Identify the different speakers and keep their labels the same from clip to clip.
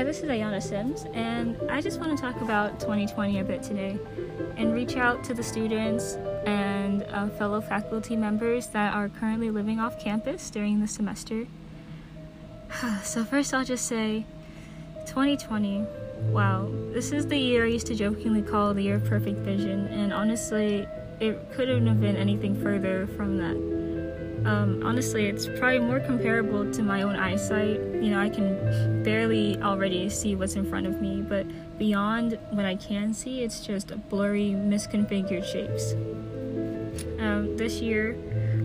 Speaker 1: Hi, this is Ayana Sims, and I just want to talk about 2020 a bit today and reach out to the students and uh, fellow faculty members that are currently living off campus during the semester. so, first, I'll just say 2020, wow, this is the year I used to jokingly call the year of perfect vision, and honestly, it couldn't have been anything further from that. Um, honestly, it's probably more comparable to my own eyesight. You know, I can barely already see what's in front of me, but beyond what I can see, it's just blurry, misconfigured shapes. Um, this year,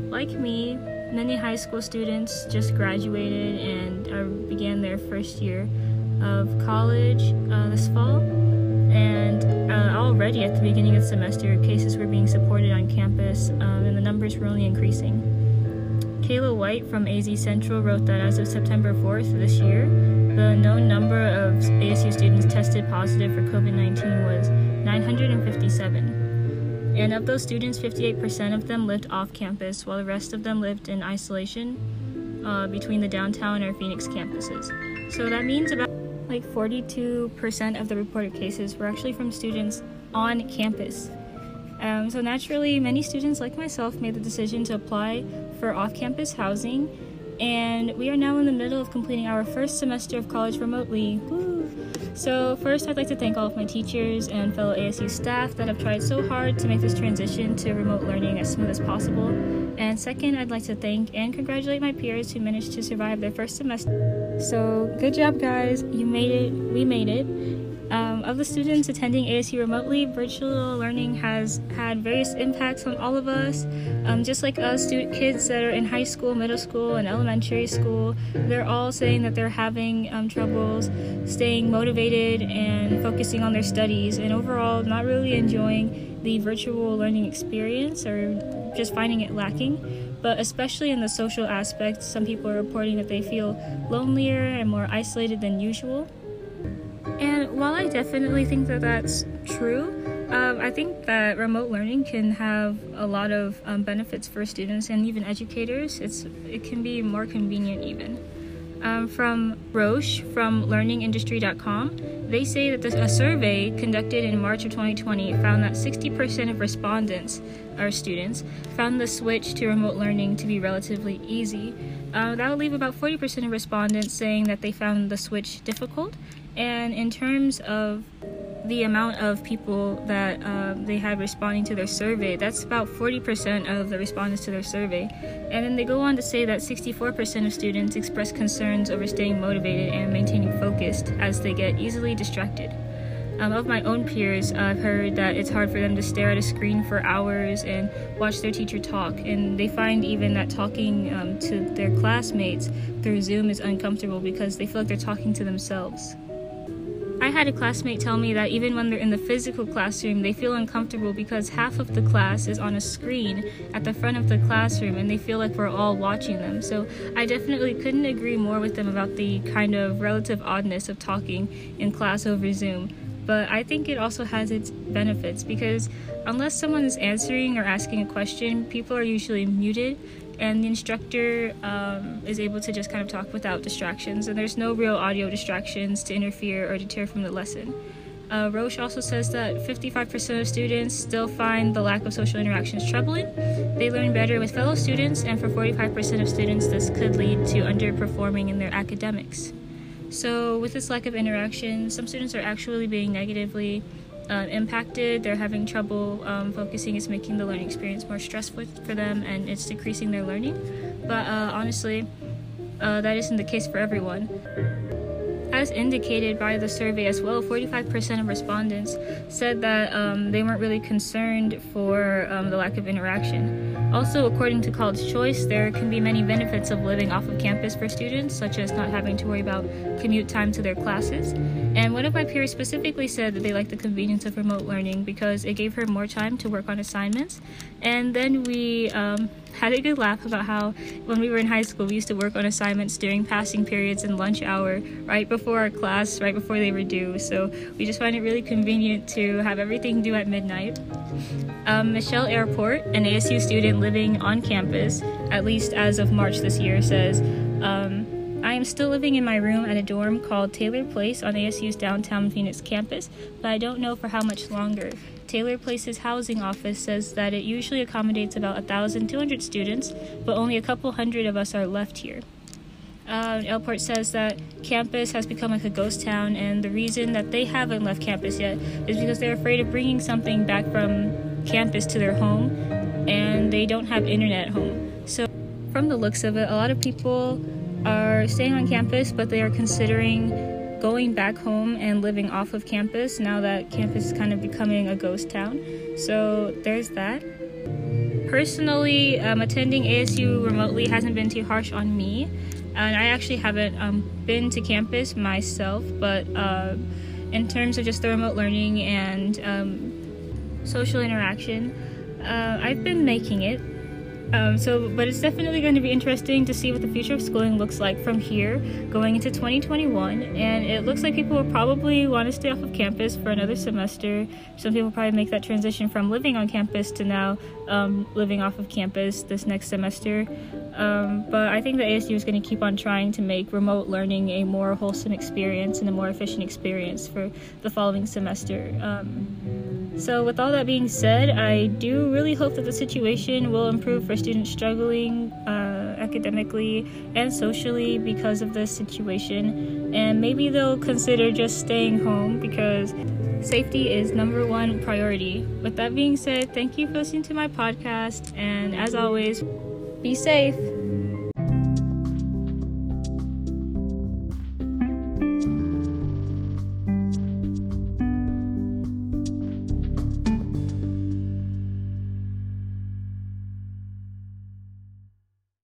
Speaker 1: like me, many high school students just graduated and uh, began their first year of college uh, this fall. And uh, already at the beginning of the semester, cases were being supported on campus, um, and the numbers were only increasing. Kayla White from AZ Central wrote that as of September 4th this year, the known number of ASU students tested positive for COVID 19 was 957. And of those students, 58% of them lived off campus, while the rest of them lived in isolation uh, between the downtown or Phoenix campuses. So that means about like 42% of the reported cases were actually from students on campus. Um, so naturally, many students like myself made the decision to apply for off-campus housing, and we are now in the middle of completing our first semester of college remotely. Woo! So first, I'd like to thank all of my teachers and fellow ASU staff that have tried so hard to make this transition to remote learning as smooth as possible. And second, I'd like to thank and congratulate my peers who managed to survive their first semester. So good job, guys! You made it. We made it. Um, of the students attending ASU remotely, virtual learning has had various impacts on all of us. Um, just like us, kids that are in high school, middle school, and elementary school, they're all saying that they're having um, troubles staying motivated and focusing on their studies, and overall not really enjoying the virtual learning experience or just finding it lacking but especially in the social aspect, some people are reporting that they feel lonelier and more isolated than usual. While I definitely think that that's true, um, I think that remote learning can have a lot of um, benefits for students and even educators. It's it can be more convenient even. Um, from Roche from LearningIndustry.com, they say that this, a survey conducted in March of 2020 found that 60% of respondents, our students, found the switch to remote learning to be relatively easy. Uh, that would leave about 40% of respondents saying that they found the switch difficult, and in terms of the amount of people that uh, they had responding to their survey, that's about 40% of the respondents to their survey. And then they go on to say that 64% of students express concerns over staying motivated and maintaining focused as they get easily distracted. Um, of my own peers, I've heard that it's hard for them to stare at a screen for hours and watch their teacher talk, and they find even that talking um, to their classmates through Zoom is uncomfortable because they feel like they're talking to themselves. I had a classmate tell me that even when they're in the physical classroom, they feel uncomfortable because half of the class is on a screen at the front of the classroom and they feel like we're all watching them. So I definitely couldn't agree more with them about the kind of relative oddness of talking in class over Zoom. But I think it also has its benefits because unless someone is answering or asking a question, people are usually muted and the instructor um, is able to just kind of talk without distractions, and there's no real audio distractions to interfere or deter from the lesson. Uh, Roche also says that 55% of students still find the lack of social interactions troubling. They learn better with fellow students, and for 45% of students, this could lead to underperforming in their academics. So, with this lack of interaction, some students are actually being negatively uh, impacted. They're having trouble um, focusing. It's making the learning experience more stressful for them and it's decreasing their learning. But uh, honestly, uh, that isn't the case for everyone. As indicated by the survey as well, 45% of respondents said that um, they weren't really concerned for um, the lack of interaction. Also, according to College Choice, there can be many benefits of living off of campus for students, such as not having to worry about commute time to their classes. And one of my peers specifically said that they liked the convenience of remote learning because it gave her more time to work on assignments. And then we um, had a good laugh about how when we were in high school, we used to work on assignments during passing periods and lunch hour, right before our class, right before they were due. So we just find it really convenient to have everything due at midnight. Um, Michelle Airport, an ASU student living on campus, at least as of March this year, says, um, I am still living in my room at a dorm called Taylor Place on ASU's downtown Phoenix campus, but I don't know for how much longer. Taylor Place's housing office says that it usually accommodates about 1,200 students, but only a couple hundred of us are left here. Uh, Airport says that campus has become like a ghost town, and the reason that they haven't left campus yet is because they're afraid of bringing something back from campus to their home, and they don't have internet at home. So, from the looks of it, a lot of people are staying on campus, but they are considering going back home and living off of campus now that campus is kind of becoming a ghost town. So there's that. Personally, um, attending ASU remotely hasn't been too harsh on me, and I actually haven't um, been to campus myself, but uh, in terms of just the remote learning and um, social interaction, uh, I've been making it. Um, so, but it's definitely going to be interesting to see what the future of schooling looks like from here going into 2021. And it looks like people will probably want to stay off of campus for another semester. Some people probably make that transition from living on campus to now um, living off of campus this next semester. Um, but I think the ASU is going to keep on trying to make remote learning a more wholesome experience and a more efficient experience for the following semester. Um, so, with all that being said, I do really hope that the situation will improve for students struggling uh, academically and socially because of this situation. And maybe they'll consider just staying home because safety is number one priority. With that being said, thank you for listening to my podcast. And as always, be safe.